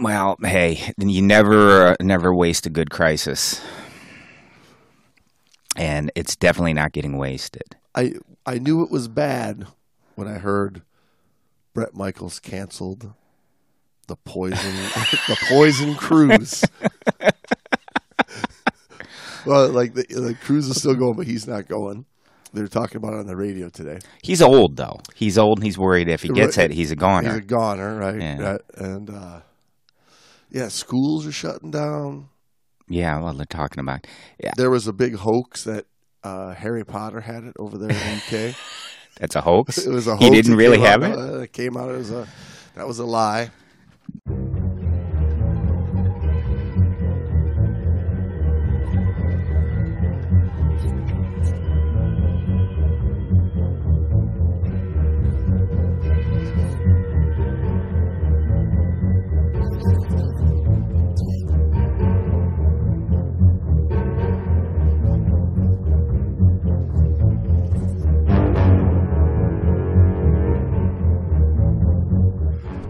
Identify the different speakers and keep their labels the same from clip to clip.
Speaker 1: Well, hey, you never uh, never waste a good crisis, and it's definitely not getting wasted.
Speaker 2: I I knew it was bad when I heard Bret Michaels canceled the poison the poison cruise. well, like the, the cruise is still going, but he's not going. They're talking about it on the radio today.
Speaker 1: He's old though. He's old, and he's worried if he gets it, he's a goner.
Speaker 2: He's a goner, right?
Speaker 1: Yeah.
Speaker 2: Right. And uh, yeah, schools are shutting down.
Speaker 1: yeah, well, they're talking about. Yeah,
Speaker 2: There was a big hoax that uh, Harry Potter had it over there in UK.
Speaker 1: that's a hoax.
Speaker 2: It was a hoax.
Speaker 1: He didn't really have
Speaker 2: out,
Speaker 1: it.
Speaker 2: uh, it came out as a that was a lie.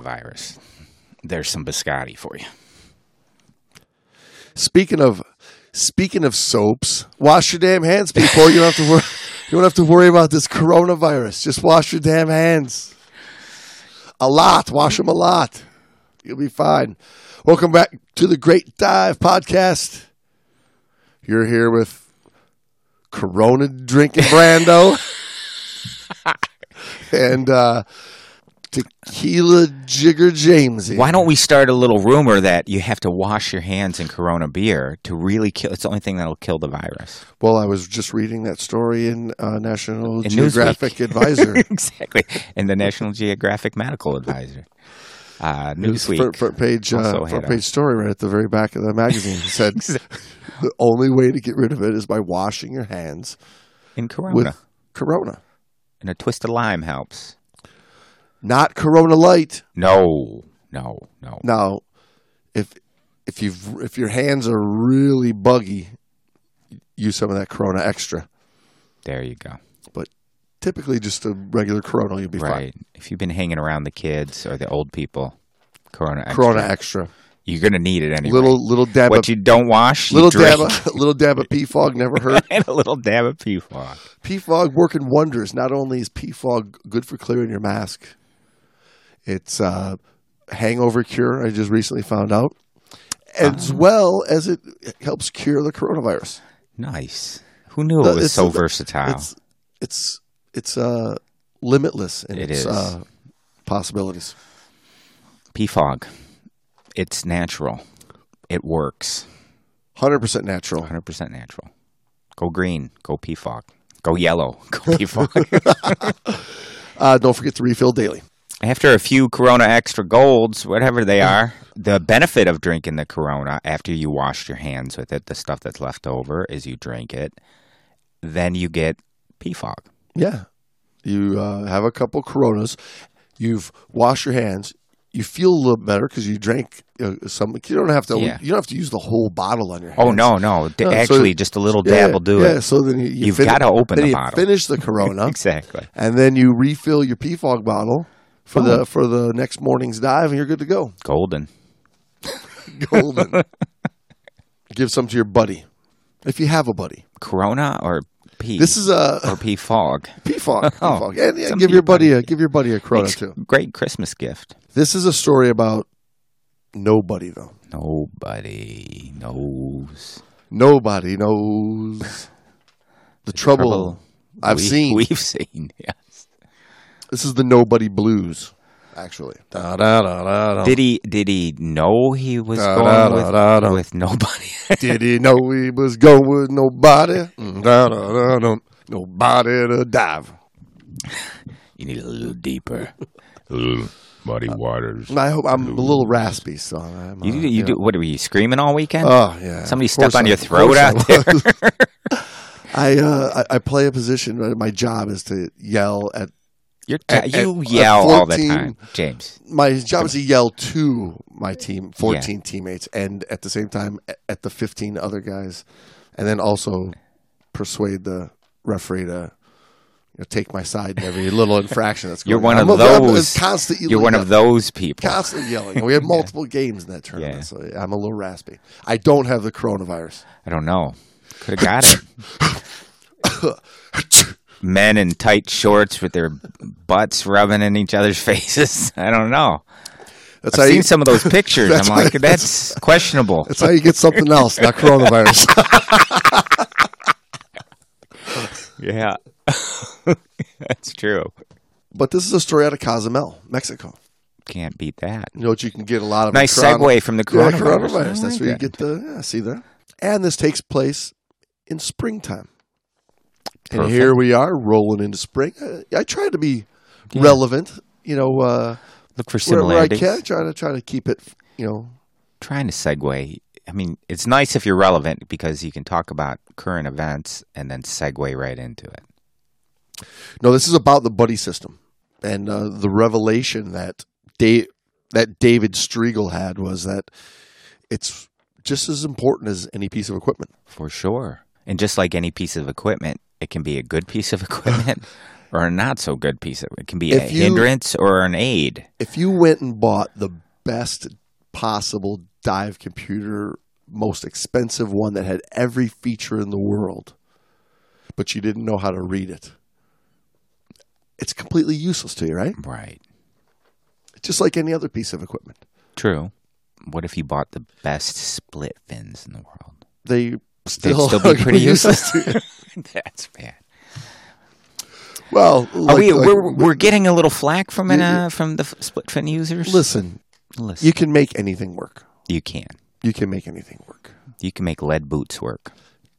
Speaker 1: Coronavirus, there's some biscotti for you.
Speaker 2: Speaking of speaking of soaps, wash your damn hands, people. You don't have to worry. You don't have to worry about this coronavirus. Just wash your damn hands. A lot. Wash them a lot. You'll be fine. Welcome back to the Great Dive Podcast. You're here with Corona drinking Brando and uh, Tequila Jigger Jamesy.
Speaker 1: Why don't we start a little rumor that you have to wash your hands in Corona beer to really kill? It's the only thing that'll kill the virus.
Speaker 2: Well, I was just reading that story in uh, National
Speaker 1: In
Speaker 2: Geographic
Speaker 1: Newsweek.
Speaker 2: Advisor.
Speaker 1: exactly, in the National Geographic Medical Advisor, uh, Newsweek.
Speaker 2: Front, front page, uh, front
Speaker 1: a-
Speaker 2: page story right at the very back of the magazine said the only way to get rid of it is by washing your hands
Speaker 1: in Corona,
Speaker 2: with Corona,
Speaker 1: and a twist of lime helps.
Speaker 2: Not Corona Light.
Speaker 1: No, no, no.
Speaker 2: Now, if if you if your hands are really buggy, use some of that Corona Extra.
Speaker 1: There you go.
Speaker 2: But typically, just a regular Corona, you'll be
Speaker 1: fine. If you've been hanging around the kids or the old people, Corona. Extra.
Speaker 2: Corona Extra,
Speaker 1: You're gonna need it anyway.
Speaker 2: little little dab
Speaker 1: what
Speaker 2: of
Speaker 1: you don't wash,
Speaker 2: little dab of, little dab of PFOG never hurt.
Speaker 1: and a little dab of PFOG.
Speaker 2: PFOG working wonders. Not only is PFOG good for clearing your mask, it's uh, hangover cure. I just recently found out, as well as it helps cure the coronavirus.
Speaker 1: Nice. Who knew it was
Speaker 2: it's-
Speaker 1: so versatile?
Speaker 2: It's it's it's uh, limitless in
Speaker 1: It
Speaker 2: its. Uh, possibilities.
Speaker 1: PFOG. It's natural. It works.
Speaker 2: Hundred percent natural.
Speaker 1: 100% natural. Go green. Go PFOG. Go yellow. Go PFOG.
Speaker 2: Uh, don't forget to refill daily.
Speaker 1: After a few Corona Extra Golds, whatever they are, the benefit of drinking the Corona after you washed your hands with it, the stuff that's left over, is you drink it. Then you get PFOG.
Speaker 2: Yeah. You uh, have a couple Coronas. You've washed your hands. You feel a little better because you drank uh, some. You don't have to.
Speaker 1: Yeah.
Speaker 2: You don't have to use the whole bottle on your hands.
Speaker 1: Oh, no, no. D-
Speaker 2: No, so-
Speaker 1: Actually, just a little
Speaker 2: Yeah,
Speaker 1: dab will do
Speaker 2: yeah,
Speaker 1: it.
Speaker 2: So then you, you
Speaker 1: You've
Speaker 2: fin-
Speaker 1: gotta open
Speaker 2: then
Speaker 1: the
Speaker 2: you
Speaker 1: bottle.
Speaker 2: Finish the Corona,
Speaker 1: Exactly.
Speaker 2: and then you refill your PFOG bottle for
Speaker 1: Oh.
Speaker 2: the for the next morning's dive, and you're good to go.
Speaker 1: Golden.
Speaker 2: Golden. Give some to your buddy, if you have a buddy.
Speaker 1: Corona or P?
Speaker 2: This is a
Speaker 1: or PFOG.
Speaker 2: fog.
Speaker 1: Oh,
Speaker 2: PFOG. And yeah,
Speaker 1: some
Speaker 2: give your
Speaker 1: your
Speaker 2: buddy
Speaker 1: buddy.
Speaker 2: a give your buddy a Corona
Speaker 1: Makes
Speaker 2: too.
Speaker 1: Great Christmas gift.
Speaker 2: This is a story about nobody though.
Speaker 1: Nobody knows
Speaker 2: Nobody knows the, trouble, I've
Speaker 1: we-
Speaker 2: seen.
Speaker 1: We've seen. Yes.
Speaker 2: This is the nobody blues. actually. Da, da, da, da, da.
Speaker 1: Did he did he know he was
Speaker 2: Da,
Speaker 1: going
Speaker 2: da,
Speaker 1: with,
Speaker 2: da, da, da.
Speaker 1: with nobody?
Speaker 2: Did he know he was going with nobody? Mm, Da, da, da, da. Nobody to dive.
Speaker 1: you need a little deeper. a little muddy waters.
Speaker 2: I hope I'm a little raspy, so I'm. Uh,
Speaker 1: You, you do what were you screaming all weekend?
Speaker 2: Oh yeah.
Speaker 1: Somebody
Speaker 2: Of
Speaker 1: step on
Speaker 2: I-
Speaker 1: your throat
Speaker 2: course I
Speaker 1: there.
Speaker 2: I, uh, I I play a position. My job is to yell at.
Speaker 1: You're
Speaker 2: At-
Speaker 1: you
Speaker 2: at- at
Speaker 1: yell all the
Speaker 2: 14
Speaker 1: time, James.
Speaker 2: My job is to yell to my team, 14 teammates, and at the same time at the 15 other guys, and then also persuade the referee to. You know, take my side in every little infraction that's going on.
Speaker 1: You're one
Speaker 2: on.
Speaker 1: of
Speaker 2: I'm
Speaker 1: those.
Speaker 2: constantly
Speaker 1: You're one of those people.
Speaker 2: constantly yelling. And we had multiple games in that tournament,
Speaker 1: Yeah.
Speaker 2: so I'm a little raspy. I don't have the coronavirus.
Speaker 1: I don't know. Could have got it. Men in tight shorts with their butts rubbing in each other's faces. I don't know.
Speaker 2: That's
Speaker 1: I've
Speaker 2: how
Speaker 1: seen
Speaker 2: you,
Speaker 1: some of those pictures. I'm like, that's questionable.
Speaker 2: That's how you get something else, not coronavirus.
Speaker 1: Yeah, that's true.
Speaker 2: but this is a story out of Cozumel, Mexico.
Speaker 1: Can't beat that.
Speaker 2: You know what you can get a lot of
Speaker 1: Nice
Speaker 2: corona-
Speaker 1: segue from the
Speaker 2: Yeah,
Speaker 1: coronavirus.
Speaker 2: coronavirus. That's
Speaker 1: like
Speaker 2: where you get the yeah, see there. And this takes place in springtime. And here we are rolling into spring. Uh, I try to be
Speaker 1: Yeah.
Speaker 2: relevant, you know, uh,
Speaker 1: Look for
Speaker 2: where I can. Try to try to keep it, you know,
Speaker 1: Trying to segue. I mean, it's nice if you're relevant because you can talk about current events and then segue right into it.
Speaker 2: No, this is about the buddy system, and uh, the revelation that da- that David Striegel had was that it's just as important as any piece of equipment.
Speaker 1: For sure. And just like any piece of equipment, it can be a good piece of equipment or a not so good piece of it can be a
Speaker 2: you-
Speaker 1: hindrance or an aid.
Speaker 2: If you went and bought the best possible dive computer, most expensive one that had every feature in the world, but you didn't know how to read it, it's completely useless to you, right?
Speaker 1: Right.
Speaker 2: Just like any other piece of equipment.
Speaker 1: True. What if you bought the best split fins in the world?
Speaker 2: They
Speaker 1: They'd
Speaker 2: still,
Speaker 1: still be pretty
Speaker 2: useless
Speaker 1: useless.
Speaker 2: to you.
Speaker 1: That's bad.
Speaker 2: Well, like-
Speaker 1: we,
Speaker 2: like-
Speaker 1: we're, we're getting a little flack from
Speaker 2: You-
Speaker 1: uh, from the split fin users.
Speaker 2: listen.
Speaker 1: Listen,
Speaker 2: You can make anything work.
Speaker 1: you can.
Speaker 2: You can make anything work.
Speaker 1: You can make lead boots work.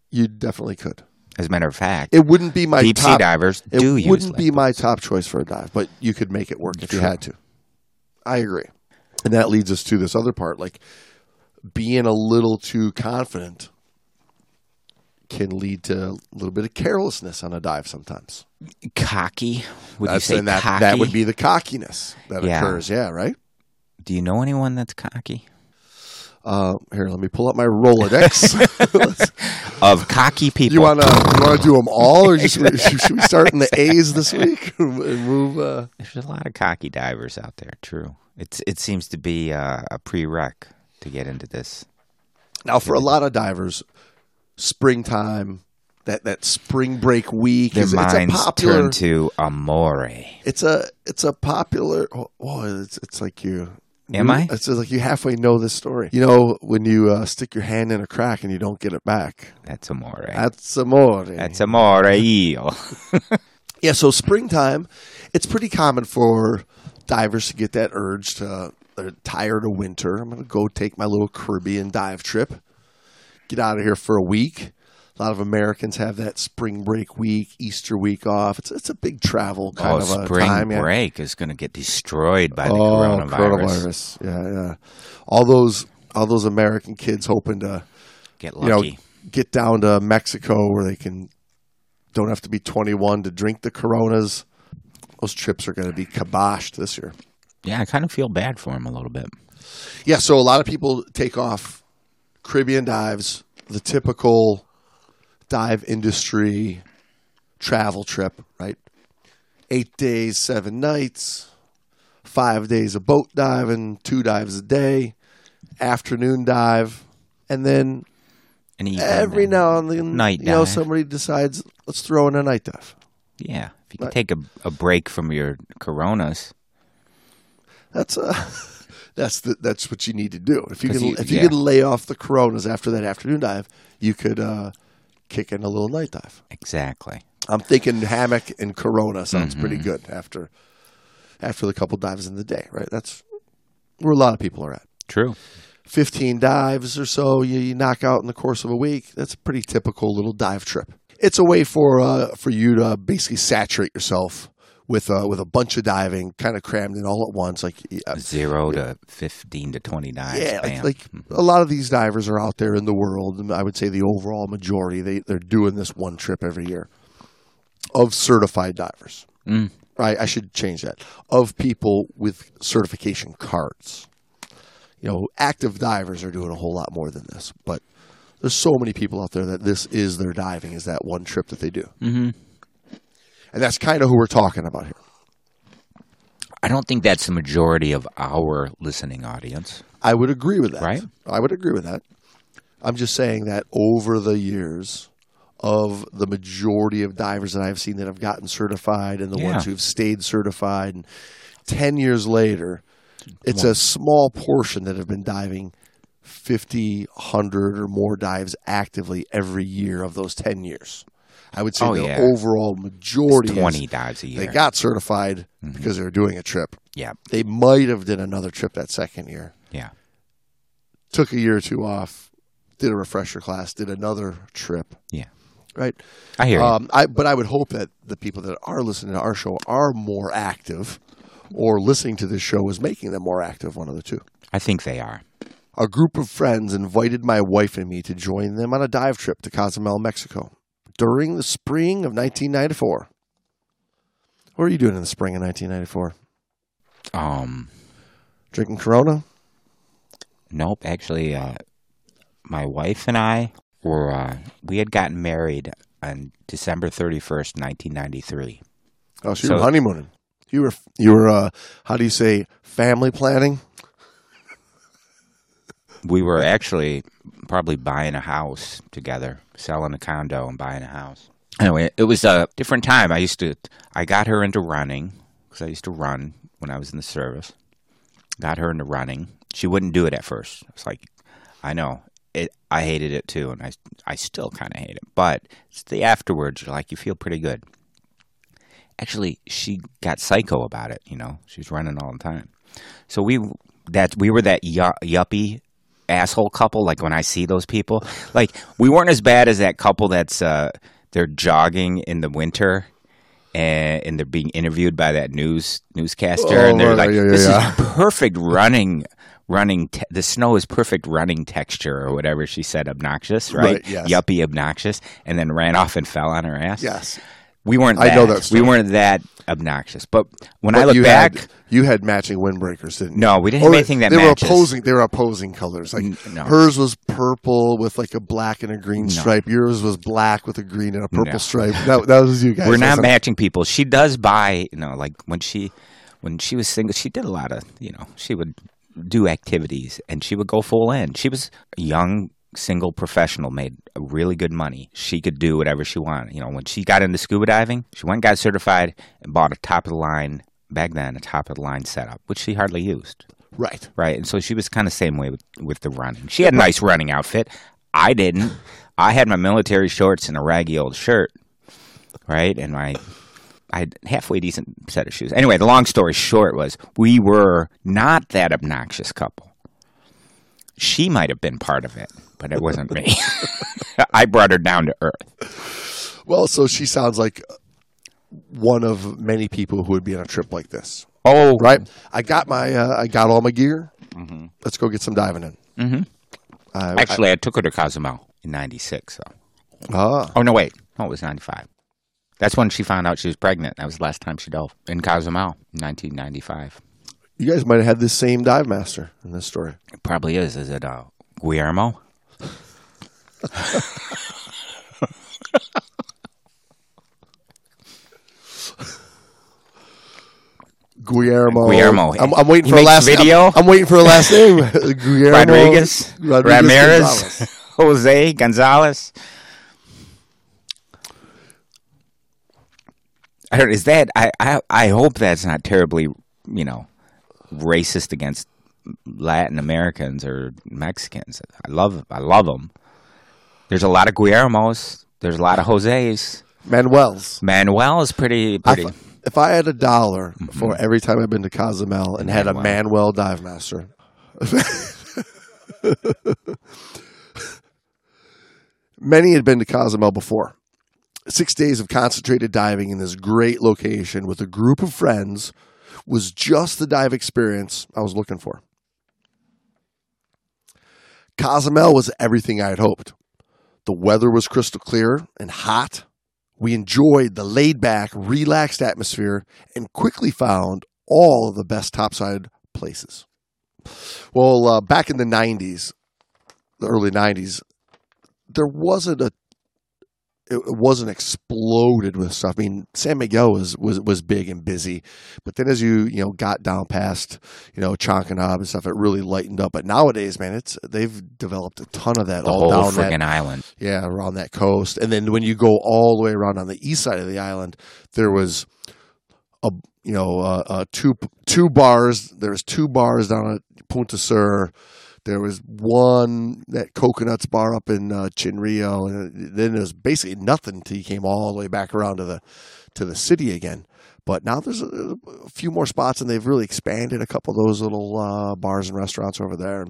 Speaker 2: You definitely could.
Speaker 1: As a matter of fact,
Speaker 2: It wouldn't be my
Speaker 1: deep sea
Speaker 2: top.
Speaker 1: divers
Speaker 2: It
Speaker 1: do use
Speaker 2: wouldn't be my top choice for a dive, but you could make it work if you had to. I agree, and that leads us to this other part, like being a little too confident can lead to a little bit of carelessness on a dive sometimes.
Speaker 1: cocky. Would
Speaker 2: That's
Speaker 1: you say
Speaker 2: that
Speaker 1: cocky?
Speaker 2: that would be the cockiness that
Speaker 1: Yeah.
Speaker 2: occurs. Yeah, right.
Speaker 1: Do you know anyone that's cocky?
Speaker 2: Uh, here, let me pull up my Rolodex.
Speaker 1: Of cocky people.
Speaker 2: you wanna you wanna do them all, or just should we start in the A's this week and move? Uh,
Speaker 1: There's a lot of cocky divers out there. True. It's it seems to be uh, a prereq to get into this.
Speaker 2: Now, for a lot of divers, springtime, that, that spring break week,
Speaker 1: Their
Speaker 2: is, it's a
Speaker 1: minds
Speaker 2: popular.
Speaker 1: turn to amore.
Speaker 2: it's a it's a popular. Oh, oh, it's it's like you.
Speaker 1: Am
Speaker 2: you-
Speaker 1: I?
Speaker 2: It's like you halfway know this story. You know when you uh, stick your hand in a crack and you don't get it back.
Speaker 1: That's amore.
Speaker 2: That's amore.
Speaker 1: That's amore. io.
Speaker 2: Yeah, so springtime, it's pretty common for divers to get that urge to they're tired of winter. I'm going to go take my little Caribbean dive trip, get out of here for a week. A lot of Americans have that spring break week, Easter week off. It's it's a big travel oh, kind
Speaker 1: Oh,
Speaker 2: of a
Speaker 1: spring
Speaker 2: time. yeah.
Speaker 1: break is going to get destroyed by the
Speaker 2: oh,
Speaker 1: coronavirus.
Speaker 2: coronavirus. Yeah, yeah. All those all those American kids hoping to
Speaker 1: Get
Speaker 2: you know
Speaker 1: lucky.
Speaker 2: get down to Mexico where they can don't have to be 21 to drink the Coronas. Those trips are going to be kiboshed this year.
Speaker 1: yeah, I kind of feel bad for them a little bit.
Speaker 2: Yeah, so a lot of people take off Caribbean dives, the typical dive industry travel trip, right? Eight days, seven nights, five days of boat diving, two dives a day, afternoon dive, and then
Speaker 1: even,
Speaker 2: every now and then,
Speaker 1: Night
Speaker 2: you know, somebody decides let's throw in a night dive.
Speaker 1: Yeah, if you can take a, a break from your coronas,
Speaker 2: That's uh, that's the, that's what you need to do. If you can
Speaker 1: you-
Speaker 2: if you
Speaker 1: yeah.
Speaker 2: can lay off the Coronas after that afternoon dive, you could uh, kick in a little night dive.
Speaker 1: exactly.
Speaker 2: I'm thinking hammock and Corona sounds pretty
Speaker 1: Mm-hmm.
Speaker 2: good after after the couple dives in the day, right? That's where a lot of people are at.
Speaker 1: True.
Speaker 2: 15 dives or so you, you knock out in the course of a week. That's a pretty typical little dive trip. It's a way for uh, for you to basically saturate yourself with uh, with a bunch of diving, kind of crammed in all at once. Like uh,
Speaker 1: Zero to fifteen to twenty nine. dives.
Speaker 2: yeah, like, like a lot of these divers are out there in the world, and I would say the overall majority they they're doing this one trip every year of certified divers.
Speaker 1: Mm.
Speaker 2: Right, I should change that of people with certification cards. You know, active divers are doing a whole lot more than this, but there's so many people out there that this is their diving is that one trip that they do, mm-hmm. And that's kind of who we're talking about here.
Speaker 1: I don't think that's the majority of our listening audience.
Speaker 2: I would agree with that.
Speaker 1: Right.
Speaker 2: I would agree with that. I'm just saying that over the years of the majority of divers that I've seen that have gotten certified and the
Speaker 1: Yeah.
Speaker 2: ones who've stayed certified, and 10 years later, it's a small portion that have been diving 50, 100 or more dives actively every year of those 10 years. I would say
Speaker 1: Oh,
Speaker 2: the
Speaker 1: yeah.
Speaker 2: overall majority is
Speaker 1: Twenty dives a year.
Speaker 2: they got certified because they were doing a trip.
Speaker 1: yeah,
Speaker 2: They might have did another trip that second year
Speaker 1: yeah.
Speaker 2: took a year or two off, did a refresher class, did another trip,
Speaker 1: Yeah.
Speaker 2: right?
Speaker 1: I hear you.
Speaker 2: Um, I, but I would hope that the people that are listening to our show are more active, or listening to this show is making them more active. One of the two.
Speaker 1: I think they are.
Speaker 2: A group of friends invited my wife and me to join them on a dive trip to Cozumel, Mexico, during the spring of 1994. What were you doing in the spring of 1994?
Speaker 1: Um,
Speaker 2: Drinking Corona?
Speaker 1: nope. Actually, uh, my wife and I were uh, we had gotten married on December thirty first, nineteen ninety three.
Speaker 2: Oh, so you
Speaker 1: So-
Speaker 2: were honeymooning. You were you were uh, how do you say family planning?
Speaker 1: We were actually probably buying a house together, selling a condo and buying a house. Anyway, it was a different time. I used to, I got her into running because I used to run when I was in the service. Got her into running. She wouldn't do it at first. It's like, I know it. I hated it too, and I, I still kind of hate it. But it's the afterwards. You're like, you feel pretty good. Actually, she got psycho about it. You know, she was running all the time. So we that we were that yu- yuppie asshole couple. Like when I see those people, like we weren't as bad as that couple that's uh, they're jogging in the winter. And, and they're being interviewed by that news newscaster,
Speaker 2: Oh,
Speaker 1: and they're like,
Speaker 2: yeah, yeah,
Speaker 1: "This
Speaker 2: yeah.
Speaker 1: is perfect running, running. Te- the snow is perfect running texture, or whatever she said, obnoxious, right?
Speaker 2: Right, yes.
Speaker 1: Yuppie, obnoxious, and then ran off and fell on her ass.
Speaker 2: Yes,
Speaker 1: we weren't.
Speaker 2: I
Speaker 1: That.
Speaker 2: know that
Speaker 1: We weren't that obnoxious. But when I look
Speaker 2: you
Speaker 1: back,
Speaker 2: had, you had matching windbreakers, didn't you?
Speaker 1: no, we didn't
Speaker 2: Or
Speaker 1: have anything that
Speaker 2: they
Speaker 1: matches.
Speaker 2: were opposing. They were opposing colors. Like
Speaker 1: no.
Speaker 2: hers was purple with like a black and a green stripe. Yours was black with a green and a purple
Speaker 1: No.
Speaker 2: stripe. That, that was you guys.
Speaker 1: We're not matching people. She does buy, you know, like when she when she was single, she did a lot of, you know, she would do activities and she would go full in. She was a young single professional, made really good money. She could do whatever she wanted. You know, when she got into scuba diving, she went and got certified and bought a top of the line back then, a top of the line setup, which she hardly used.
Speaker 2: Right.
Speaker 1: Right. And so she was kind of same way with, with the running. She had a nice running outfit. I didn't. I had my military shorts and a raggy old shirt. Right. And my I had halfway decent set of shoes. Anyway, the long story short was we were not that obnoxious couple. She might have been part of it, but it wasn't me. I brought her down to earth.
Speaker 2: Well, so she sounds like one of many people who would be on a trip like this.
Speaker 1: Oh,
Speaker 2: Right. I got my. Uh, I got all my gear. Let's go get some diving in. Mm-hmm. I,
Speaker 1: Actually, I, took her to Cozumel in '96. So.
Speaker 2: ah,
Speaker 1: Oh no, wait. No, it was '95. That's when she found out she was pregnant. That was the last time she dove in Cozumel, 1995.
Speaker 2: you guys might have had this same dive master in this story.
Speaker 1: It probably is. Is it uh, Guillermo?
Speaker 2: Guillermo.
Speaker 1: Guillermo.
Speaker 2: I'm, I'm waiting
Speaker 1: He
Speaker 2: for a last
Speaker 1: video?
Speaker 2: I'm, I'm waiting for a last name. Guillermo
Speaker 1: Rodriguez,
Speaker 2: Rodriguez
Speaker 1: Ramirez,
Speaker 2: Gonzalez.
Speaker 1: Jose Gonzalez. I don't. Is that? I, I I hope that's not terribly, you know, racist against Latin Americans or Mexicans. I love I love them. There's a lot of Guillermos. There's a lot of Jose's.
Speaker 2: Manuel's.
Speaker 1: Manuel is pretty pretty.
Speaker 2: if I had a dollar
Speaker 1: Mm-hmm.
Speaker 2: for every time I've been to Cozumel and had a Manuel dive master, many had been to Cozumel before. Six days of concentrated diving in this great location with a group of friends was just the dive experience I was looking for. Cozumel was everything I had hoped. The weather was crystal clear and hot. We enjoyed the laid back, relaxed atmosphere and quickly found all of the best topside places. Well, uh, back in the 90s, the early 90s, there wasn't a it it wasn't exploded with stuff. I mean, San Miguel was, was was big and busy, but then as you you know got down past you know Chankanaab and stuff, it really lightened up. But nowadays, man, it's they've developed a ton of that
Speaker 1: The
Speaker 2: all
Speaker 1: whole
Speaker 2: down that
Speaker 1: island.
Speaker 2: yeah, around that coast. And then when you go all the way around on the east side of the island, there was a you know uh, uh, two two bars. There was two bars down at Punta Sur. There was one that coconuts bar up in uh, Chen Rio, and then there was basically nothing until you came all the way back around to the to the city again. But now there's a, a few more spots, and they've really expanded a couple of those little uh, bars and restaurants over there.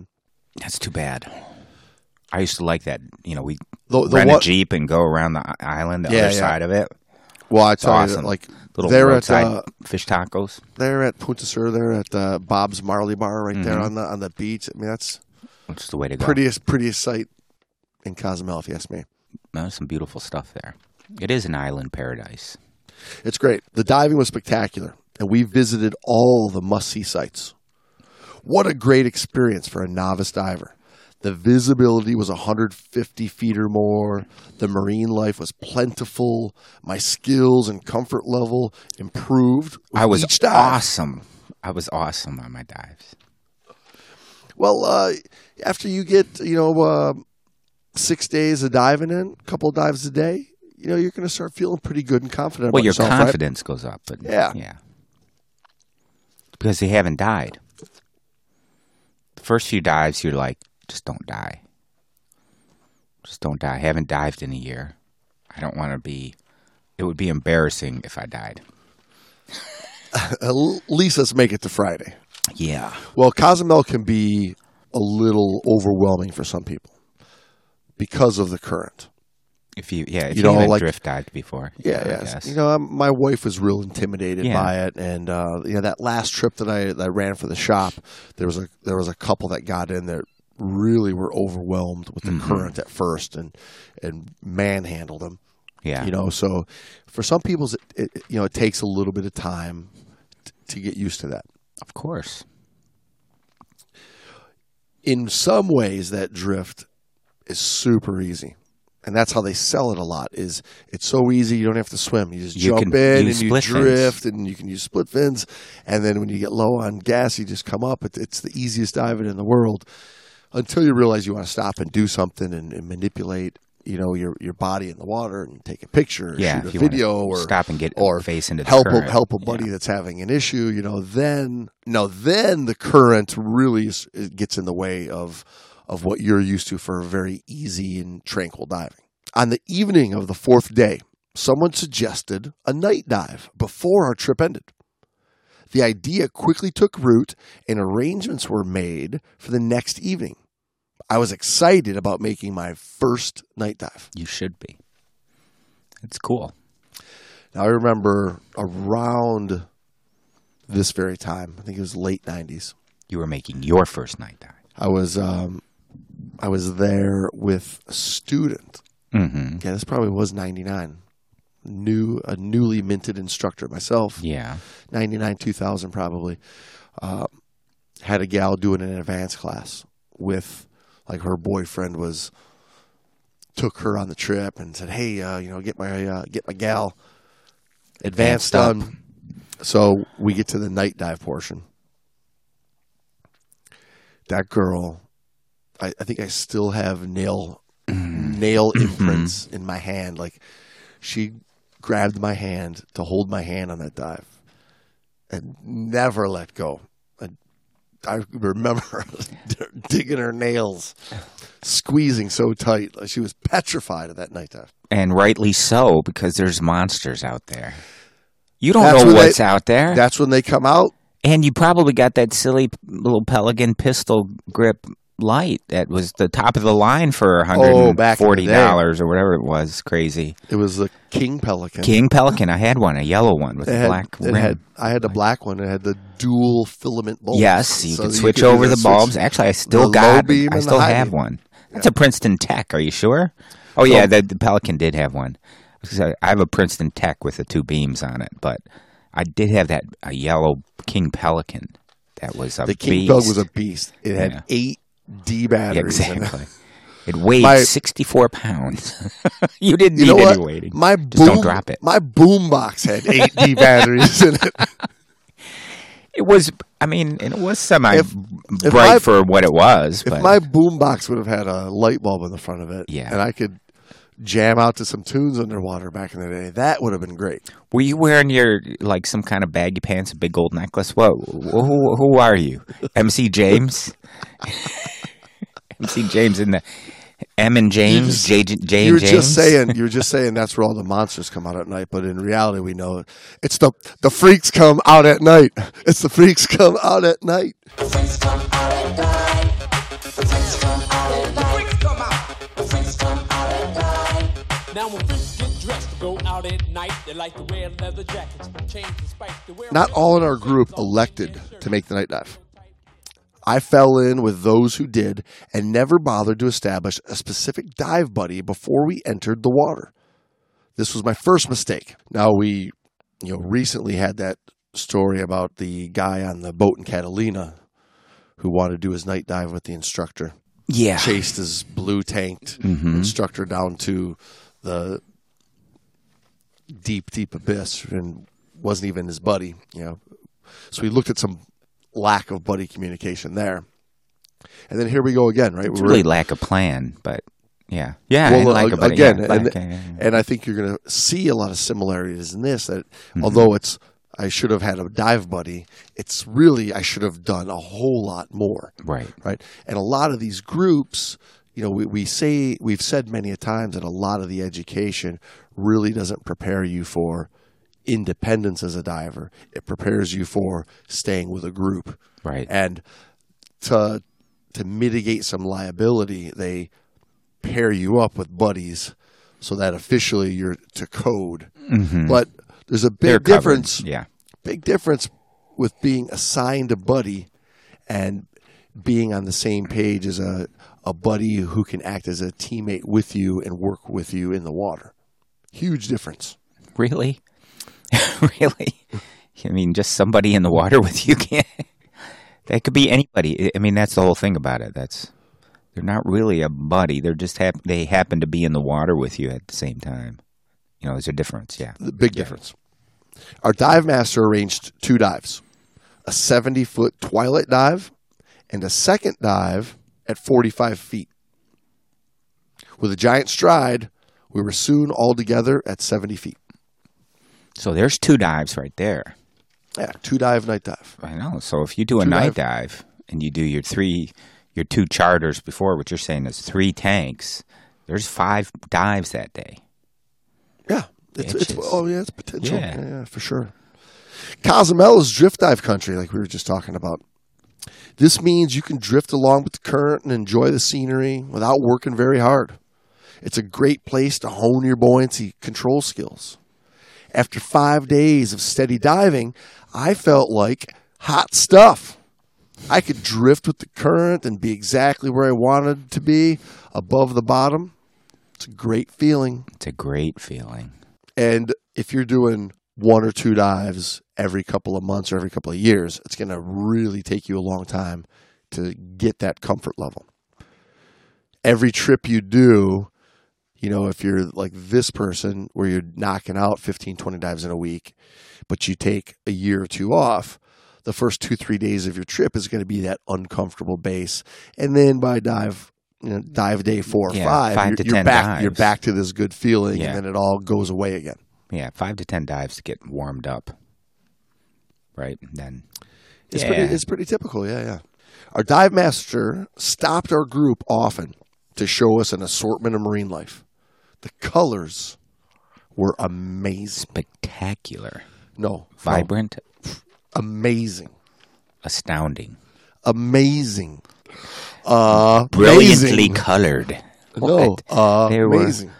Speaker 1: That's too bad. I used to like that. You know, we
Speaker 2: The, the
Speaker 1: rent
Speaker 2: one-
Speaker 1: a jeep and go around the island, the
Speaker 2: Yeah,
Speaker 1: other
Speaker 2: yeah.
Speaker 1: side of it.
Speaker 2: well, I tell
Speaker 1: awesome.
Speaker 2: you, like
Speaker 1: Little
Speaker 2: they're at uh,
Speaker 1: fish tacos.
Speaker 2: They're at Punta Sur. They're at uh, Bob's Marley Bar right there
Speaker 1: Mhm.
Speaker 2: on the on the beach. I mean, that's
Speaker 1: is the way to go.
Speaker 2: prettiest prettiest sight in Cozumel, if you ask me.
Speaker 1: There's some beautiful stuff there. It is an island paradise.
Speaker 2: It's great. The diving was spectacular, and we visited all the must see sites. What a great experience for a novice diver. The visibility was 150 feet or more. The marine life was plentiful. My skills and comfort level improved.
Speaker 1: I was
Speaker 2: each dive.
Speaker 1: awesome. I was awesome on my dives.
Speaker 2: Well, uh, after you get you know uh, six days of diving in, a couple of dives a day, you know you're going to start feeling pretty good and confident.
Speaker 1: Well,
Speaker 2: about
Speaker 1: your
Speaker 2: yourself, right?
Speaker 1: confidence goes up, but
Speaker 2: Yeah.
Speaker 1: yeah, because you haven't died. The first few dives, you're like, just don't die. Just don't die. I haven't dived in a year. I don't want to be. It would be embarrassing if I died.
Speaker 2: At least let's make it to Friday.
Speaker 1: Yeah.
Speaker 2: Well, Cozumel can be a little overwhelming for some people because of the current.
Speaker 1: If you, yeah, if
Speaker 2: You
Speaker 1: you,
Speaker 2: know, like-
Speaker 1: drift dived before.
Speaker 2: Yeah, yeah.
Speaker 1: guess.
Speaker 2: You know, um, my wife was real intimidated
Speaker 1: Yeah.
Speaker 2: by it, and uh, you know that last trip that I that I ran for the shop, there was a there was a couple that got in that really were overwhelmed with the
Speaker 1: Mm-hmm.
Speaker 2: current at first, and and manhandled them.
Speaker 1: yeah.
Speaker 2: You know, so for some people, it, it you know it takes a little bit of time t- to get used to that.
Speaker 1: of course.
Speaker 2: In some ways, that drift is super easy. And that's how they sell it a lot. Is it's so easy you don't have to swim. You just
Speaker 1: You
Speaker 2: jump in and you
Speaker 1: split fins.
Speaker 2: drift, and you can use split fins. And then when you get low on gas, you just come up. It's the easiest diving in the world. Until you realize you want to stop and do something and, and manipulate, you know, your your body in the water and take a picture, or
Speaker 1: Yeah.
Speaker 2: shoot a video, or
Speaker 1: stop and get
Speaker 2: or
Speaker 1: face into the
Speaker 2: help a, help a buddy that's having an issue, you know, then no, then the current really is, gets in the way of of what you're used to for very easy and tranquil diving. On the evening of the fourth day, someone suggested a night dive before our trip ended. The idea quickly took root and arrangements were made for the next evening. I was excited about making my first night dive.
Speaker 1: You should be. It's cool.
Speaker 2: Now I remember around this very time, I think it was late '90s.
Speaker 1: You were making your first night dive.
Speaker 2: I was um, I was there with a student.
Speaker 1: Mm-hmm.
Speaker 2: Yeah, this probably was '99. New a newly minted instructor myself.
Speaker 1: Yeah.
Speaker 2: '99, 2000 probably. Uh, had a gal doing an advanced class with like her boyfriend was took her on the trip and said, "Hey, uh, you know, get my uh, get my gal advanced done." So we get to the night dive portion. That girl, I, I think I still have nail nail imprints in my hand. Like she grabbed my hand to hold my hand on that dive and never let go. I, remember digging her nails, squeezing so tight. She was petrified of that night dive.
Speaker 1: And rightly so, because there's monsters out there. You don't
Speaker 2: That's
Speaker 1: know
Speaker 2: when they-
Speaker 1: what's out there.
Speaker 2: That's when they come out.
Speaker 1: And you probably got that silly little Pelican pistol grip light that was the top of the line for
Speaker 2: Oh, back in the day.
Speaker 1: $140 or whatever it was. Crazy.
Speaker 2: It was the King Pelican.
Speaker 1: King Pelican. I had one, a yellow one with
Speaker 2: It
Speaker 1: a black rim.
Speaker 2: had- I had the black one. It had the dual filament bulbs.
Speaker 1: yes, you
Speaker 2: So
Speaker 1: could switch
Speaker 2: could
Speaker 1: over the bulbs. Actually, I still got I still have
Speaker 2: beam.
Speaker 1: one. That's a Princeton Tech. Are you sure? Oh, yeah,
Speaker 2: So-
Speaker 1: the, the Pelican did have one. I was gonna say, I have a Princeton Tech with the two beams on it, but I did have that a yellow King Pelican. That was a
Speaker 2: The King
Speaker 1: beast.
Speaker 2: Pelican was a beast. It had
Speaker 1: Yeah.
Speaker 2: eight D batteries.
Speaker 1: exactly. It weighed
Speaker 2: My-
Speaker 1: 64 pounds. you didn't
Speaker 2: You
Speaker 1: need
Speaker 2: know
Speaker 1: any
Speaker 2: what?
Speaker 1: weighting.
Speaker 2: My
Speaker 1: Just
Speaker 2: boom,
Speaker 1: don't drop it.
Speaker 2: My boom box had eight D batteries in it.
Speaker 1: It was, I mean, it was semi
Speaker 2: If- if
Speaker 1: bright
Speaker 2: my-
Speaker 1: for what it was.
Speaker 2: If
Speaker 1: but
Speaker 2: my boom box would have had a light bulb in the front of it,
Speaker 1: Yeah.
Speaker 2: and I could jam out to some tunes underwater back in the day, that would have been great.
Speaker 1: were you wearing your like some kind of baggy pants, a big gold necklace? What? Who, who are you? MC James? MC James in the M and James,
Speaker 2: just-
Speaker 1: J, J
Speaker 2: you were
Speaker 1: James.
Speaker 2: just saying, you were just saying that's where all the monsters come out at night, but in reality, we know it's the the freaks come out at night. It's the freaks come out at night.
Speaker 3: Freaks come out at night. Freaks come out at night. Freaks come out. Freaks come out at night.
Speaker 4: Now when freaks get dressed to go out at night, they like to wear leather jackets, chains and spikes. They wear
Speaker 2: Not all in our group elected to make the night dive. I fell in with those who did and never bothered to establish a specific dive buddy before we entered the water. This was my first mistake. Now we, you know, recently had that story about the guy on the boat in Catalina who wanted to do his night dive with the instructor.
Speaker 1: yeah,
Speaker 2: Chased his blue tanked
Speaker 1: Mm-hmm.
Speaker 2: instructor down to the deep, deep abyss and wasn't even his buddy, you know. So we looked at some lack of buddy communication there. And then here we go again, right?
Speaker 1: it's
Speaker 2: We're-
Speaker 1: really lack of plan, but yeah, yeah.
Speaker 2: well,
Speaker 1: and lack buddy,
Speaker 2: again,
Speaker 1: yeah,
Speaker 2: and,
Speaker 1: lack- yeah, yeah.
Speaker 2: and I think you're going to see a lot of similarities in this. That
Speaker 1: Mm-hmm.
Speaker 2: although it's I should have had a dive buddy, it's really I should have done a whole lot more,
Speaker 1: right.
Speaker 2: right? And a lot of these groups, you know, we, we say we've said many a times that a lot of the education really doesn't prepare you for independence as a diver. It prepares you for staying with a group,
Speaker 1: Right.
Speaker 2: and to to mitigate some liability, they pair you up with buddies so that officially you're to code. But there's a
Speaker 1: Mm-hmm. They're
Speaker 2: big
Speaker 1: covered.
Speaker 2: difference.
Speaker 1: Yeah.
Speaker 2: Big difference with being assigned a buddy and being on the same page as a a buddy who can act as a teammate with you and work with you in the water. Huge difference.
Speaker 1: Really? really? I mean, just somebody in the water with you can't. That could be anybody. I- mean, that's the whole thing about it. That's they're not really a buddy. They're just hap- they happen to be in the water with you at the same time. You know, there's a difference. Yeah.
Speaker 2: The big difference. Our dive master arranged two dives a 70 foot twilight dive and a second dive at 45 feet. With a giant stride, we were soon all together at 70 feet.
Speaker 1: So there's two dives right there.
Speaker 2: Yeah, two dive, night dive.
Speaker 1: I know. So if you do a
Speaker 2: Two
Speaker 1: night
Speaker 2: dive.
Speaker 1: dive and you do your three, your two charters before, what you're saying is three tanks. There's five dives that day.
Speaker 2: Yeah. It's, it's, oh, yeah, it's potential.
Speaker 1: Yeah.
Speaker 2: Yeah, yeah, for sure. Cozumel is drift dive country, like we were just talking about. This means you can drift along with the current and enjoy the scenery without working very hard. It's a great place to hone your buoyancy control skills. After five days of steady diving, I felt like hot stuff. I could drift with the current and be exactly where I wanted to be, above the bottom. It's a great feeling.
Speaker 1: It's a great feeling.
Speaker 2: And if you're doing one or two dives every couple of months or every couple of years, it's going to really take you a long time to get that comfort level. Every trip you do, you know, if you're like this person where you're knocking out 15, 20 dives in a week, but you take a year or two off, the first two, three days of your trip is going to be that uncomfortable base. And then by dive, you know, dive day four or
Speaker 1: Yeah,
Speaker 2: five,
Speaker 1: five
Speaker 2: you're, you're
Speaker 1: 10
Speaker 2: back, you're back to this good feeling
Speaker 1: Yeah.
Speaker 2: and then it all goes away again.
Speaker 1: Yeah, five to ten dives to get warmed up. Right. And then
Speaker 2: It's
Speaker 1: yeah.
Speaker 2: pretty. It's pretty typical. Yeah, yeah. Our dive master stopped our group often to show us an assortment of marine life. The colors were amazing.
Speaker 1: spectacular.
Speaker 2: No,
Speaker 1: Vibrant,
Speaker 2: amazing,
Speaker 1: astounding,
Speaker 2: amazing, uh,
Speaker 1: brilliantly
Speaker 2: amazing.
Speaker 1: colored.
Speaker 2: No, uh,
Speaker 1: They were
Speaker 2: amazing,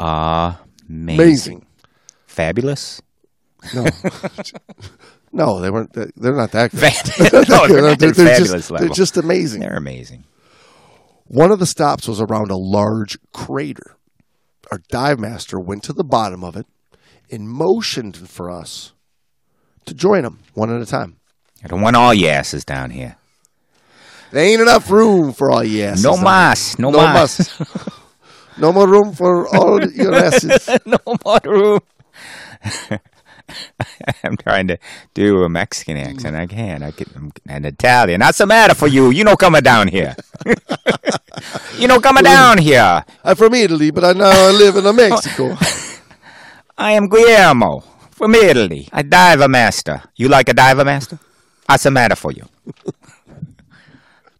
Speaker 1: amazing.
Speaker 2: amazing.
Speaker 1: Fabulous.
Speaker 2: No, no, they weren't. They're not that good.
Speaker 1: No, they're not
Speaker 2: they're, they're
Speaker 1: fabulous
Speaker 2: just,
Speaker 1: level.
Speaker 2: they're just amazing.
Speaker 1: They're amazing.
Speaker 2: One of the stops was around a large crater. Our dive master went to the bottom of it and motioned for us to join him one at a time.
Speaker 1: I don't want all your asses down here.
Speaker 2: There ain't enough room for all your asses.
Speaker 1: No mas, no,
Speaker 2: No
Speaker 1: mas,
Speaker 2: mas. No more room for all your asses.
Speaker 1: no more room. I'm trying to do a Mexican hmm. accent. I can. I can. I'm an Italian. What's the matter for you? You know, coming down here. you know, coming down here.
Speaker 2: I'm from Italy, but I now I live in Mexico.
Speaker 1: I am Guillermo from Italy. A diver master. You like a diver master? What's the matter for you?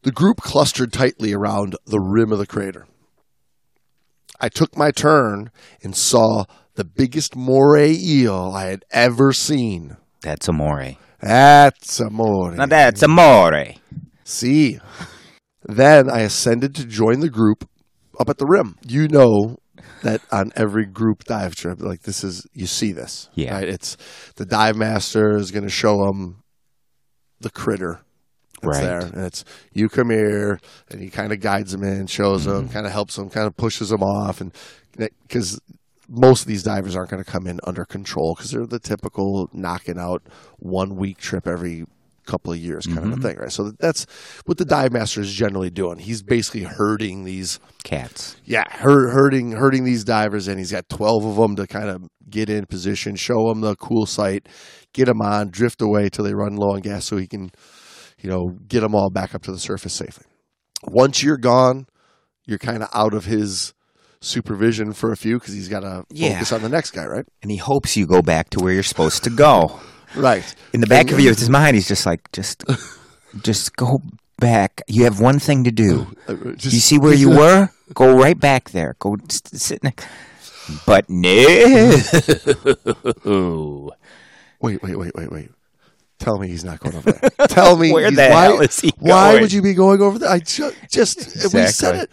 Speaker 2: The group clustered tightly around the rim of the crater. I took my turn and saw the biggest moray eel I had ever seen.
Speaker 1: That's a moray.
Speaker 2: That's a moray.
Speaker 1: Now that's a moray.
Speaker 2: See. Then I ascended to join the group up at the rim. You know that on every group dive trip, like this is, you see this.
Speaker 1: Yeah.
Speaker 2: Right? It's the dive master is going to show them the critter that's
Speaker 1: Right.
Speaker 2: there. And it's, you come here, and he kind of guides them in, shows
Speaker 1: Mm-hmm.
Speaker 2: them, kind of helps them, kind of pushes them off. And because most of these divers aren't going to come in under control because they're the typical knocking out one week trip every couple of years kind
Speaker 1: Mm-hmm.
Speaker 2: of a thing, right? So that's what the dive master is generally doing. He's basically herding these,
Speaker 1: Cats.
Speaker 2: yeah, her, herding herding these divers, and he's got twelve of them to kind of get in position, show them the cool site, get them on, drift away till they run low on gas, so he can, you know, get them all back up to the surface safely. Once you're gone, you're kind of out of his supervision for a few because he's got to
Speaker 1: Yeah.
Speaker 2: focus on the next guy, right?
Speaker 1: And he hopes you go back to where you're supposed to go.
Speaker 2: Right.
Speaker 1: In the back of your, his mind, he's just like, just, just go back. You have one thing to do.
Speaker 2: Uh, Just,
Speaker 1: You see where you were? Go right back there. Go sit next. But no.
Speaker 2: Wait, wait, wait, wait, wait. Tell me he's not going over there. Tell me
Speaker 1: Where the
Speaker 2: why,
Speaker 1: hell is he
Speaker 2: Why would you be going over there? I ju- just we said it.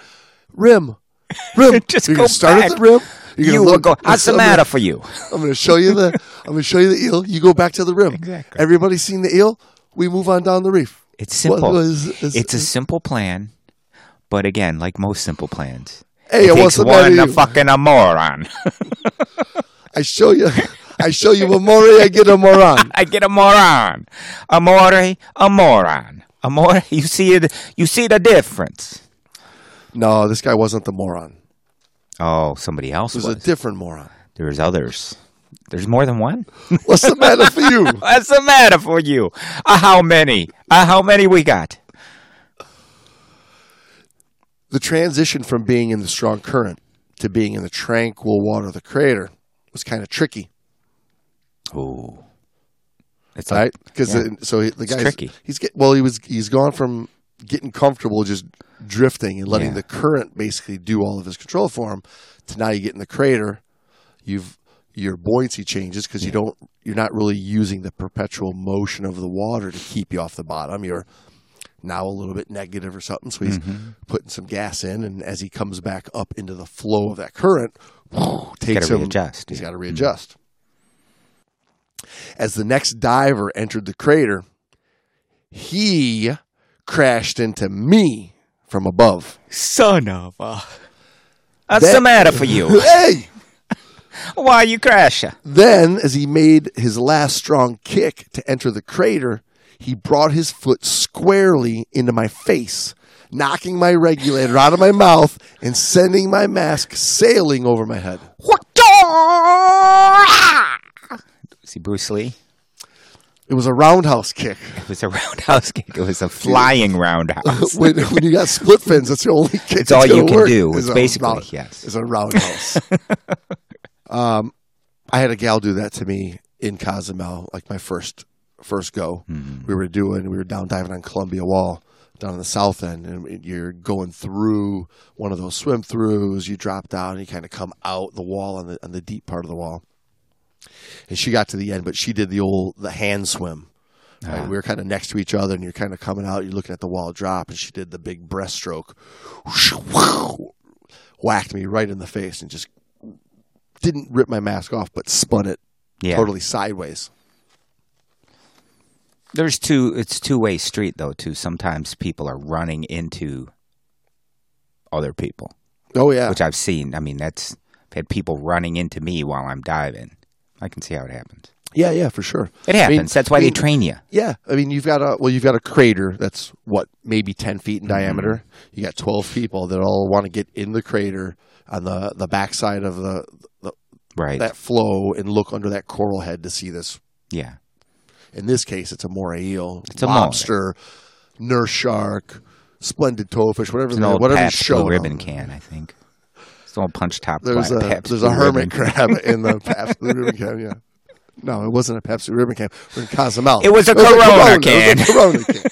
Speaker 2: Rim, rim.
Speaker 1: Just
Speaker 2: You're
Speaker 1: go
Speaker 2: gonna start
Speaker 1: back.
Speaker 2: at the rim. You're
Speaker 1: You
Speaker 2: look.
Speaker 1: go. What's the matter
Speaker 2: Gonna,
Speaker 1: for you?
Speaker 2: I'm going to show you the. I'm going to show you the eel. You go back to the rim.
Speaker 1: Exactly.
Speaker 2: Everybody's seen the eel. We move on down the reef.
Speaker 1: It's simple.
Speaker 2: was- is-
Speaker 1: it's a simple plan, but again, like most simple plans,
Speaker 2: Hey,
Speaker 1: it takes one a fucking a moron.
Speaker 2: I show you. I show you a more. I get a moron.
Speaker 1: I get a moron. Amore, a moron. Amore, you see it. You see the difference.
Speaker 2: No, this guy wasn't the moron.
Speaker 1: Oh, somebody else
Speaker 2: It was
Speaker 1: was.
Speaker 2: a different moron.
Speaker 1: There's others. There's more than one.
Speaker 2: What's the matter for you?
Speaker 1: What's the matter for you? Uh, how many? Uh, how many we got?
Speaker 2: The transition from being in the strong current to being in the tranquil water of the crater was kind of tricky,
Speaker 1: Ooh, it's
Speaker 2: right? Because
Speaker 1: yeah.
Speaker 2: so he, the
Speaker 1: It's
Speaker 2: guy's
Speaker 1: tricky.
Speaker 2: he's get well, he was he's gone from getting comfortable just drifting and letting
Speaker 1: Yeah.
Speaker 2: the current basically do all of his control for him to now you get in the crater, you've your buoyancy changes because you don't you're not really using the perpetual motion of the water to keep you off the bottom. You're now a little bit negative or something. So he's
Speaker 1: Mm-hmm.
Speaker 2: putting some gas in, and as he comes back up into the flow of that current, takes
Speaker 1: gotta
Speaker 2: him.
Speaker 1: readjust,
Speaker 2: He's
Speaker 1: yeah.
Speaker 2: got to readjust. As the next diver entered the crater, he crashed into me from above.
Speaker 1: son of a. What's
Speaker 2: That-
Speaker 1: the matter for you?
Speaker 2: Hey!
Speaker 1: Why you crashing?
Speaker 2: Then, as he made his last strong kick to enter the crater, he brought his foot squarely into my face, knocking my regulator out of my mouth and sending my mask sailing over my head. Ah!
Speaker 1: See Bruce Lee?
Speaker 2: It was a roundhouse kick.
Speaker 1: It was a roundhouse kick. It was a flying roundhouse.
Speaker 2: when, when you got split fins, that's the only kick.
Speaker 1: It's all you can do. It's basically-
Speaker 2: round-
Speaker 1: yes.
Speaker 2: It's a roundhouse. um, I had a gal do that to me in Cozumel, like my first first go.
Speaker 1: Mm-hmm.
Speaker 2: We were doing, we were down diving on Colombia Wall down on the south end, and you're going through one of those swim throughs. You drop down, and you kind of come out the wall on the on the deep part of the wall. And she got to the end, but she did the old the hand swim. Right? Uh-huh. We were kind of next to each other, and you're kind of coming out. You're looking at the wall drop, and she did the big breaststroke, whacked me right in the face, and just didn't rip my mask off, but spun it
Speaker 1: Yeah.
Speaker 2: totally sideways.
Speaker 1: There's two. It's two way street though. Too. Sometimes people are running into other people,
Speaker 2: Oh yeah,
Speaker 1: which I've seen. I mean, that's I've had people running into me while I'm diving. I can see how it happens.
Speaker 2: yeah, yeah, for sure.
Speaker 1: It
Speaker 2: I mean-
Speaker 1: happens. that's why
Speaker 2: I
Speaker 1: they train you.
Speaker 2: Yeah, I mean you've got a well, you've got a crater that's what maybe ten feet
Speaker 1: Mm-hmm.
Speaker 2: in diameter. You got twelve people that all want to get in the crater on the the backside of the, the
Speaker 1: Right.
Speaker 2: that flow and look under that coral head to see this.
Speaker 1: yeah.
Speaker 2: In this case, it's a moray eel,
Speaker 1: It's a
Speaker 2: lobster, nurse shark, splendid toadfish, whatever
Speaker 1: It's an
Speaker 2: the,
Speaker 1: old
Speaker 2: whatever
Speaker 1: Pabst
Speaker 2: show
Speaker 1: ribbon can, I think. Old punch top.
Speaker 2: There's a there's a hermit
Speaker 1: Ribbon.
Speaker 2: crab in the Blue ribbon can. Yeah. No, it wasn't a Pepsi ribbon can. We're in Cozumel.
Speaker 1: It was a
Speaker 2: Corona
Speaker 1: Corona
Speaker 2: It
Speaker 1: can.
Speaker 2: was a Corona can.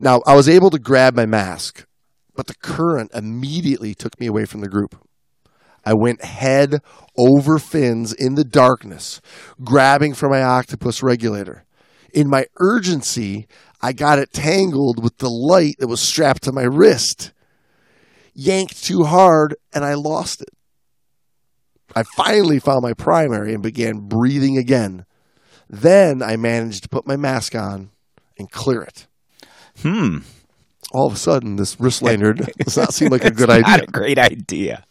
Speaker 2: now, I was able to grab my mask, but the current immediately took me away from the group. I went head over fins in the darkness, grabbing for my octopus regulator. In my urgency, I got it tangled with the light that was strapped to my wrist. Yanked too hard, and I lost it. I finally found my primary and began breathing again. Then I managed to put my mask on and clear it.
Speaker 1: Hmm.
Speaker 2: All of a sudden, this wrist lanyard does not seem like a good idea.
Speaker 1: Not a great idea.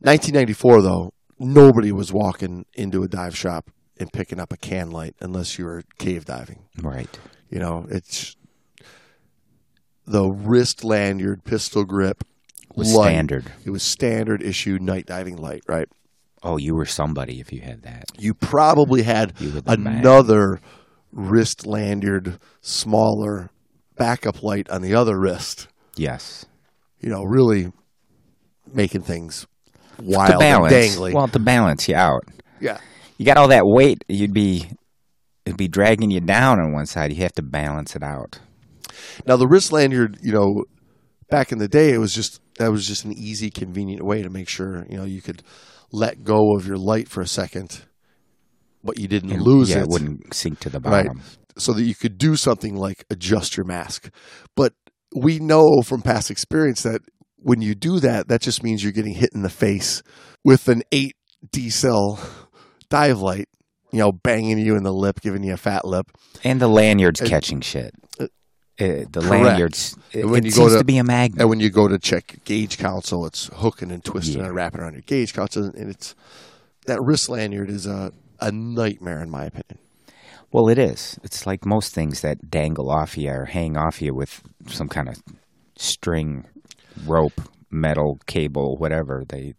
Speaker 2: 1994, though, nobody was walking into a dive shop and picking up a can light unless you were cave diving.
Speaker 1: Right.
Speaker 2: You know, it's the wrist lanyard pistol grip
Speaker 1: Was
Speaker 2: light.
Speaker 1: standard.
Speaker 2: It was standard issue night diving light, right?
Speaker 1: Oh, you were somebody if you had that.
Speaker 2: You probably mm-hmm. had
Speaker 1: You the man.
Speaker 2: another wrist lanyard, smaller backup light on the other wrist.
Speaker 1: Yes.
Speaker 2: You know, really making things wild and
Speaker 1: balance.
Speaker 2: dangly.
Speaker 1: Well, to balance you out.
Speaker 2: yeah.
Speaker 1: You got all that weight, you'd be it'd be dragging you down on one side. You have to balance it out.
Speaker 2: Now the wrist lanyard, you know, back in the day, it was just that was just an easy, convenient way to make sure you know you could let go of your light for a second, but you didn't
Speaker 1: And,
Speaker 2: lose
Speaker 1: yeah,
Speaker 2: it.
Speaker 1: it wouldn't sink to the
Speaker 2: right?
Speaker 1: bottom.
Speaker 2: So that you could do something like adjust your mask. But we know from past experience that when you do that, that just means you're getting hit in the face with an eight D cell dive light, you know, banging you in the lip, giving you a fat lip.
Speaker 1: And the lanyard's
Speaker 2: And-
Speaker 1: catching shit. Uh, Uh, the
Speaker 2: Correct.
Speaker 1: lanyards it,
Speaker 2: And when
Speaker 1: it
Speaker 2: you go
Speaker 1: seems
Speaker 2: to-
Speaker 1: to, be a magnet.
Speaker 2: And when you go to check gauge console, it's hooking and twisting
Speaker 1: Yeah.
Speaker 2: and wrapping around your gauge console, and it's that wrist lanyard is a a nightmare in my opinion.
Speaker 1: Well, it is. It's like most things that dangle off you or hang off you with some kind of string, rope, metal, cable, whatever. They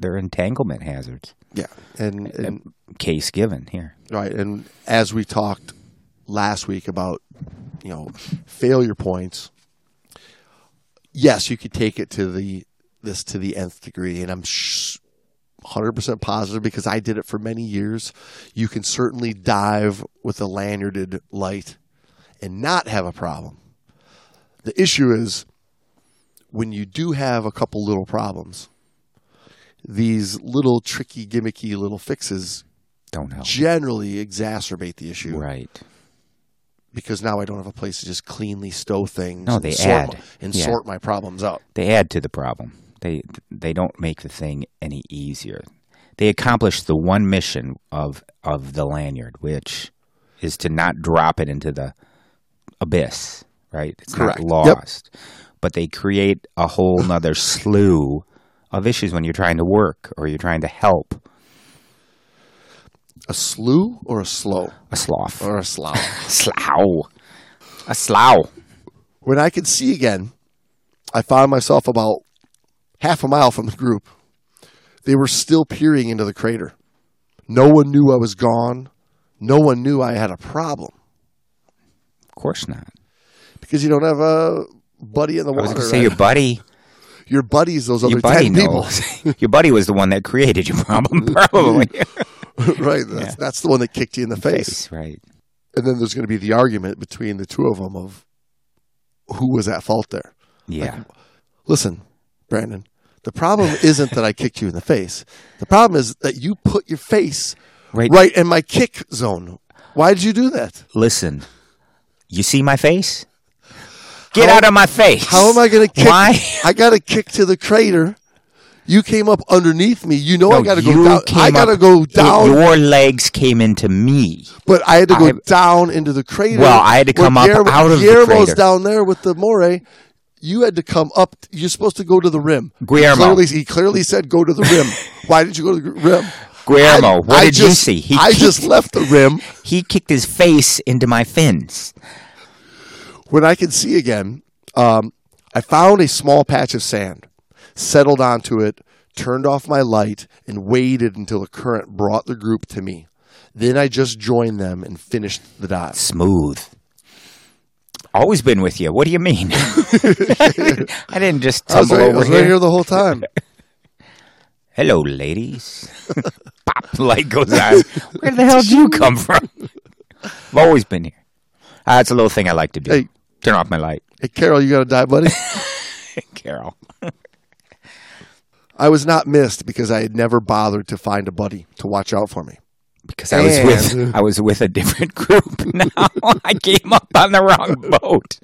Speaker 1: they're entanglement hazards.
Speaker 2: Yeah, and, and
Speaker 1: Case given here.
Speaker 2: right, and as we talked last week about you know failure points, yes, you could take it to the this to the nth degree, and I'm. Sh- 100% positive because I did it for many years. You can certainly dive with a lanyarded light and not have a problem. The issue is when you do have a couple little problems, these little tricky, gimmicky little fixes
Speaker 1: Don't help.
Speaker 2: generally exacerbate the issue
Speaker 1: Right.
Speaker 2: Because now I don't have a place to just cleanly stow things
Speaker 1: No,
Speaker 2: and
Speaker 1: they
Speaker 2: sort
Speaker 1: add.
Speaker 2: my- and
Speaker 1: Yeah.
Speaker 2: sort my problems out.
Speaker 1: They add to the problem. They they don't make the thing any easier. They accomplish the one mission of of the lanyard, which is to not drop it into the abyss. Right? It's
Speaker 2: Correct.
Speaker 1: not
Speaker 2: Yep.
Speaker 1: lost. But they create a whole nother slew of issues when you're trying to work or you're trying to help
Speaker 2: A slew or a slow
Speaker 1: a sloth.
Speaker 2: or a slough.
Speaker 1: slough. A slough.
Speaker 2: when I could see again, I found myself about half a mile from the group. They were still peering into the crater. No one knew I was gone. No one knew I had a problem
Speaker 1: Of course not.
Speaker 2: because you don't have a buddy in the
Speaker 1: I was
Speaker 2: water.
Speaker 1: going to say your buddy.
Speaker 2: your buddies, those other
Speaker 1: Your buddy
Speaker 2: ten people,
Speaker 1: your buddy was the one that created your problem, probably.
Speaker 2: right? That's, that's the one that kicked you in the face.
Speaker 1: Right.
Speaker 2: And then there's going to be the argument between the two of them of who was at fault there.
Speaker 1: Yeah.
Speaker 2: Listen, Brandon, The problem isn't that I kicked you in the face. The problem is that you put your face
Speaker 1: Right.
Speaker 2: right in my kick zone. Why did you do that?
Speaker 1: Listen, you see my face? Get
Speaker 2: How-
Speaker 1: out of my face.
Speaker 2: How am I going to kick?
Speaker 1: Why?
Speaker 2: I got to kick to the crater. You came up underneath me. You know I
Speaker 1: No,
Speaker 2: got to go down. I got to go down,
Speaker 1: Your legs came into me.
Speaker 2: but I had to go
Speaker 1: I-
Speaker 2: down into the crater.
Speaker 1: Well, I had to come up
Speaker 2: Guillermo-
Speaker 1: out of the
Speaker 2: Guillermo's
Speaker 1: crater.
Speaker 2: down there with the moray. You had to come up. You're supposed to go to the rim.
Speaker 1: Guillermo.
Speaker 2: He clearly, he clearly said go to the rim. Why did you go to the rim?
Speaker 1: Guillermo,
Speaker 2: I-
Speaker 1: what
Speaker 2: I
Speaker 1: did you
Speaker 2: just-
Speaker 1: see? He
Speaker 2: I
Speaker 1: kicked-
Speaker 2: just left the rim.
Speaker 1: He kicked his face into my fins.
Speaker 2: when I could see again, um, I found a small patch of sand, settled onto it, turned off my light, and waited until the current brought the group to me. Then I just joined them and finished the dive.
Speaker 1: Smooth. Always been with you. What do you mean? I didn't just
Speaker 2: I was,
Speaker 1: tumble
Speaker 2: right, I
Speaker 1: over
Speaker 2: was
Speaker 1: here.
Speaker 2: right here the whole time.
Speaker 1: Hello, ladies. Pop, light goes on. Where the hell did you come from? I've always been here. Uh, it's a little thing I like to do.
Speaker 2: Hey.
Speaker 1: Turn off my light,
Speaker 2: hey, Carol, you got to die, buddy?
Speaker 1: Carol.
Speaker 2: I was not missed because I had never bothered to find a buddy to watch out for me.
Speaker 1: Because I was with I was with a different group. Now I came up on the wrong boat.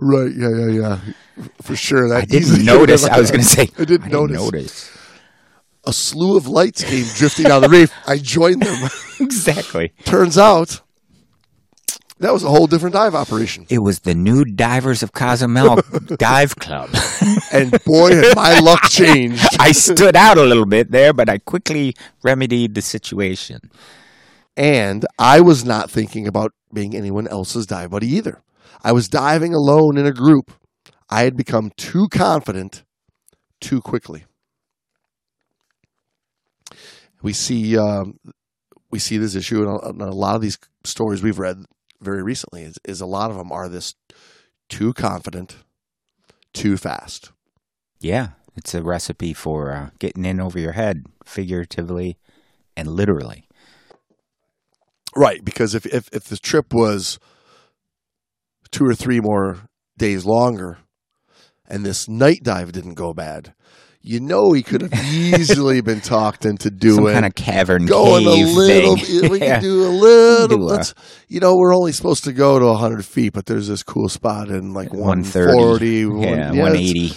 Speaker 2: Right? Yeah, yeah, yeah. For sure. That
Speaker 1: I didn't notice.
Speaker 2: could've-
Speaker 1: I was going to say
Speaker 2: I didn't notice.
Speaker 1: notice.
Speaker 2: A slew of lights came drifting down the reef. I joined them.
Speaker 1: Exactly.
Speaker 2: Turns out that was a whole different dive operation.
Speaker 1: It was the new Divers of Cozumel Dive Club.
Speaker 2: And boy, had my luck changed.
Speaker 1: I stood out a little bit there, but I quickly remedied the situation.
Speaker 2: And I was not thinking about being anyone else's dive buddy either. I was diving alone in a group. I had become too confident too quickly. We see um, we see this issue in a, in a lot of these stories we've read very recently. Is, is a lot of them are this too confident, too fast.
Speaker 1: Yeah, it's a recipe for uh, getting in over your head, figuratively and literally.
Speaker 2: Right, because if, if if the trip was two or three more days longer, and this night dive didn't go bad, you know he could have easily been talked into doing
Speaker 1: Some kind of cavern
Speaker 2: going a
Speaker 1: cave
Speaker 2: little.
Speaker 1: thing.
Speaker 2: We
Speaker 1: Yeah.
Speaker 2: can do a little.
Speaker 1: Do a-
Speaker 2: let's, you know, we're only supposed to go to hundred feet, but there's this cool spot in like one
Speaker 1: 130.
Speaker 2: forty.
Speaker 1: Yeah,
Speaker 2: it's-
Speaker 1: 180.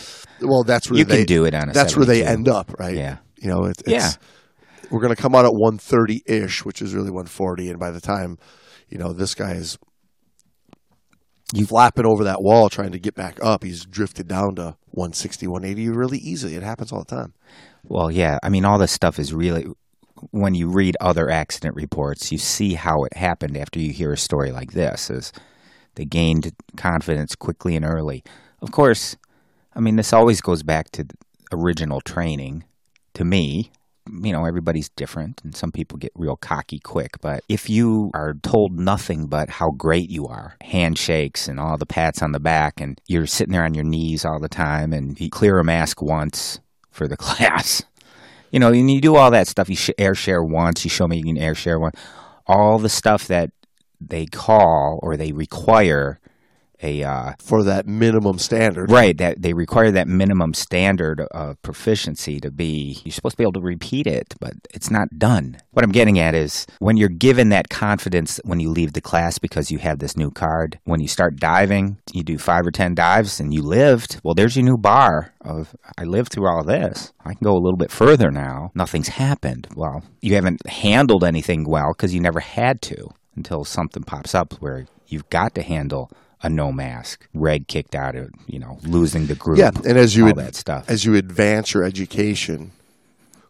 Speaker 2: Well, that's where
Speaker 1: You
Speaker 2: they
Speaker 1: can do it on a
Speaker 2: That's where they end up, right?
Speaker 1: Yeah.
Speaker 2: You know, it, it's,
Speaker 1: Yeah.
Speaker 2: we're going to come out at 130 ish, which is really 140. And by the time, you know, this guy is
Speaker 1: You-
Speaker 2: flapping over that wall trying to get back up, he's drifted down to 160, 180 really easily. It happens all the time.
Speaker 1: Well, yeah. I mean, all this stuff is really. When you read other accident reports, you see how it happened after you hear a story like this. Is they gained confidence quickly and early. Of course, I mean this always goes back to original training. To me, you know, everybody's different, and some people get real cocky quick. But if you are told nothing but how great you are, handshakes and all the pats on the back, and you're sitting there on your knees all the time, and you clear a mask once for the class, you know, and you do all that stuff. You air share once, you show me you can air share one. All the stuff that they call or they require a uh,
Speaker 2: For that minimum standard.
Speaker 1: Right, that they require that minimum standard of proficiency to be. You're supposed to be able to repeat it, but it's not done. What I'm getting at is when you're given that confidence when you leave the class because you have this new card. When you start diving, you do five or ten dives and you lived. Well, there's your new bar of I lived through all this. I can go a little bit further now. Nothing's happened. Well, you haven't handled anything well because you never had to until something pops up where you've got to handle a no mask, red kicked out of, you know, losing the group.
Speaker 2: Yeah, and as you
Speaker 1: all
Speaker 2: ad-
Speaker 1: that stuff.
Speaker 2: as you advance your education,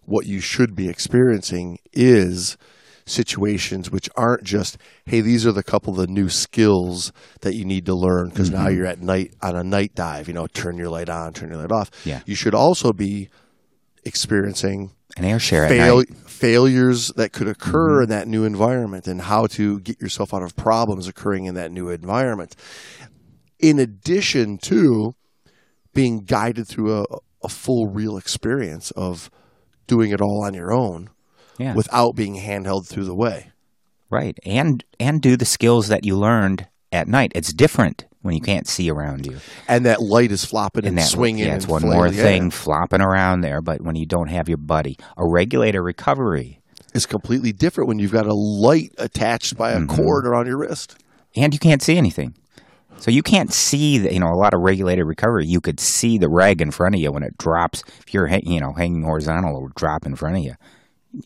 Speaker 2: what you should be experiencing is situations which aren't just, hey, these are the couple of the new skills that you need to learn because now
Speaker 1: Mm-hmm.
Speaker 2: you're at night on a night dive. You know, turn your light on, turn your light off.
Speaker 1: Yeah.
Speaker 2: you should also be experiencing
Speaker 1: An air share
Speaker 2: fail- failures that could occur
Speaker 1: Mm-hmm.
Speaker 2: in that new environment and how to get yourself out of problems occurring in that new environment. In addition to being guided through a, a full real experience of doing it all on your own
Speaker 1: Yeah.
Speaker 2: without being handheld through the way.
Speaker 1: right. And and do the skills that you learned at night. It's different when you can't see around you.
Speaker 2: and that light is flopping and,
Speaker 1: And that
Speaker 2: swinging.
Speaker 1: yeah, it's
Speaker 2: and
Speaker 1: one
Speaker 2: flailing.
Speaker 1: more
Speaker 2: Yeah.
Speaker 1: thing flopping around there. But when you don't have your buddy, a regulator recovery,
Speaker 2: is completely different when you've got a light attached by a
Speaker 1: Mm-hmm.
Speaker 2: cord around your wrist.
Speaker 1: and you can't see anything. So you can't see the, you know a lot of regulated recovery. You could see the reg in front of you when it drops. If you're you know hanging horizontal, it will drop in front of you.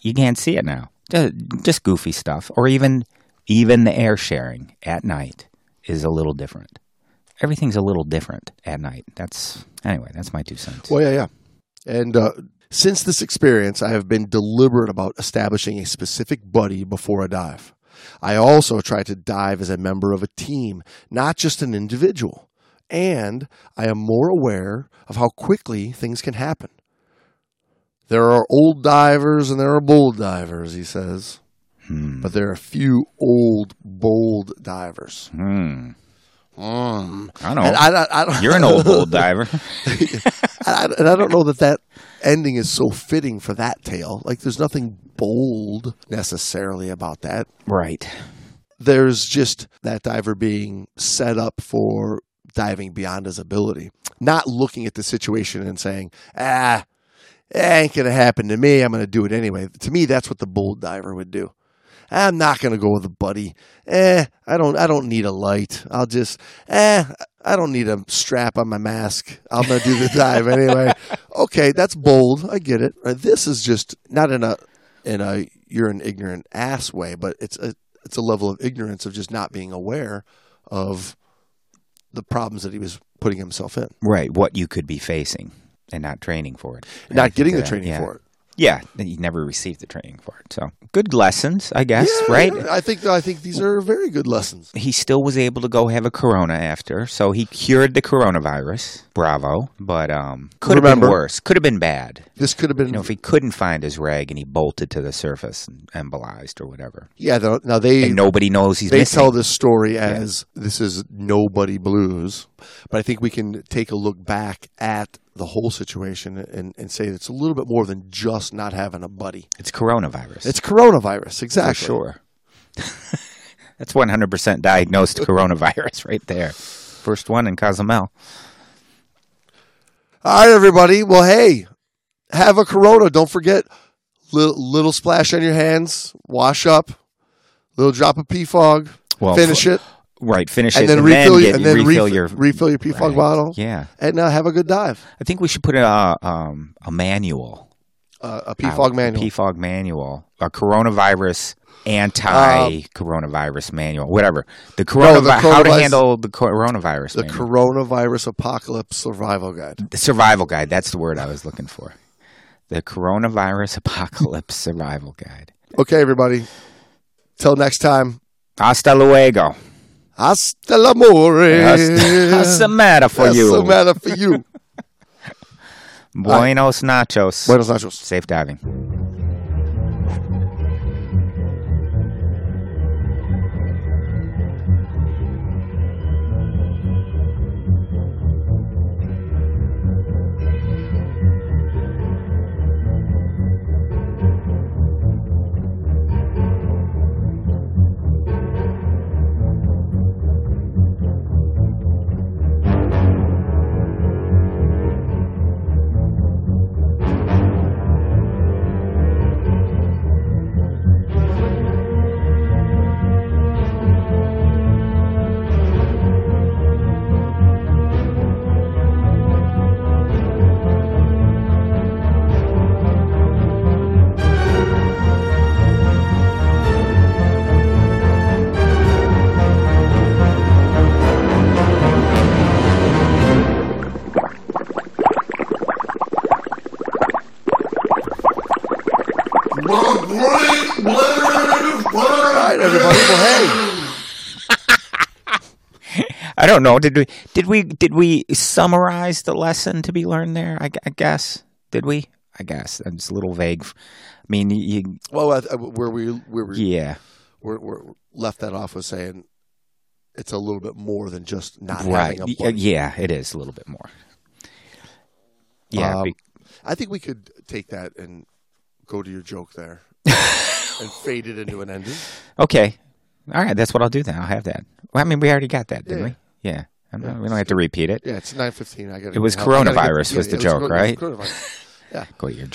Speaker 1: You can't see it now. Ju- Just goofy stuff, or even even the air sharing at night is a little different. Everything's a little different at night. That's anyway. That's my two cents.
Speaker 2: Well, yeah, yeah. And uh, since this experience, I have been deliberate about establishing a specific buddy before a dive. I also try to dive as a member of a team, not just an individual. And I am more aware of how quickly things can happen. There are old divers and there are bold divers, he says.
Speaker 1: Hmm.
Speaker 2: But there are a few old, bold divers.
Speaker 1: Hmm.
Speaker 2: Mm.
Speaker 1: I know.
Speaker 2: And I, I, I don't,
Speaker 1: You're an old bull diver.
Speaker 2: I, and I don't know that that ending is so fitting for that tale. Like, there's nothing bold necessarily about that.
Speaker 1: right.
Speaker 2: There's just that diver being set up for diving beyond his ability, not looking at the situation and saying, ah, it ain't going to happen to me. I'm going to do it anyway. To me, that's what the bold diver would do. I'm not going to go with a buddy. Eh, I don't. I don't need a light. I'll just. Eh, I don't need a strap on my mask. I'm going to do the dive anyway. Okay, that's bold. I get it. Uh, This is just not in a in a you're an ignorant ass way, but it's a it's a level of ignorance of just not being aware of the problems that he was putting himself in,
Speaker 1: Right. What you could be facing and not training for it.
Speaker 2: Not getting the
Speaker 1: that-
Speaker 2: training
Speaker 1: yeah.
Speaker 2: for it.
Speaker 1: Yeah, you never received the training for it. So good lessons, I guess.
Speaker 2: Yeah,
Speaker 1: right?
Speaker 2: yeah, I think I think these are very good lessons.
Speaker 1: He still was able to go have a corona after, so he cured the coronavirus. Bravo! But um, could have been worse. Could have been bad.
Speaker 2: This could have been
Speaker 1: You know, if he couldn't find his reg and he bolted to the surface and embolized or whatever,
Speaker 2: yeah. though- Now they
Speaker 1: and nobody knows he's
Speaker 2: they
Speaker 1: missing.
Speaker 2: tell this story as this is nobody blues, but I think we can take a look back at the whole situation and, and say it's a little bit more than just not having a buddy.
Speaker 1: it's coronavirus.
Speaker 2: It's coronavirus,
Speaker 1: for
Speaker 2: exactly.
Speaker 1: sure. That's one hundred percent diagnosed coronavirus right there. First one in Cozumel.
Speaker 2: All right, everybody. Well, hey, have a Corona. Don't forget, little, little splash on your hands, wash up, little drop of pea fog,
Speaker 1: Well,
Speaker 2: finish
Speaker 1: f-
Speaker 2: it,
Speaker 1: Right, finish
Speaker 2: and
Speaker 1: it,
Speaker 2: then
Speaker 1: and
Speaker 2: refill,
Speaker 1: then, get,
Speaker 2: and then
Speaker 1: refill
Speaker 2: ref-
Speaker 1: your
Speaker 2: refill your pea fog
Speaker 1: Right.
Speaker 2: bottle,
Speaker 1: Yeah,
Speaker 2: and uh, have a good dive.
Speaker 1: I think we should put a um, a manual,
Speaker 2: Uh, a pea
Speaker 1: out,
Speaker 2: fog
Speaker 1: a
Speaker 2: manual.
Speaker 1: PFOG manual, a coronavirus anti-coronavirus manual, whatever. The coronavirus,
Speaker 2: the
Speaker 1: how to handle the coronavirus.
Speaker 2: the
Speaker 1: manual.
Speaker 2: coronavirus apocalypse survival guide.
Speaker 1: The survival guide. That's the word I was looking for. The coronavirus apocalypse survival guide.
Speaker 2: Okay, everybody. Till next time.
Speaker 1: Hasta luego.
Speaker 2: Hasta l'amore.
Speaker 1: Hasta, what's the matter for
Speaker 2: What's
Speaker 1: you?
Speaker 2: the matter for you?
Speaker 1: Buenos nachos.
Speaker 2: Buenos nachos.
Speaker 1: Safe diving. Don't know. Did we did we did we summarize the lesson to be learned there? I, I guess. Did we? I guess it's a little vague. I mean, you,
Speaker 2: Well, uh, where we where we
Speaker 1: yeah,
Speaker 2: we're, we're left that off with saying it's a little bit more than just not
Speaker 1: right.
Speaker 2: having a buddy.
Speaker 1: Yeah, it is a little bit more. Yeah,
Speaker 2: Um,
Speaker 1: be-
Speaker 2: I think we could take that and go to your joke there and fade it into an ending.
Speaker 1: okay. All right, that's what I'll do then. I'll have that. Well, I mean, we already got that, didn't
Speaker 2: Yeah.
Speaker 1: we? Yeah. I'm we don't have to repeat it.
Speaker 2: Yeah, it's nine fifteen. I got.
Speaker 1: It was coronavirus was the joke, right?
Speaker 2: Coronavirus. Yeah.
Speaker 1: Go your joke.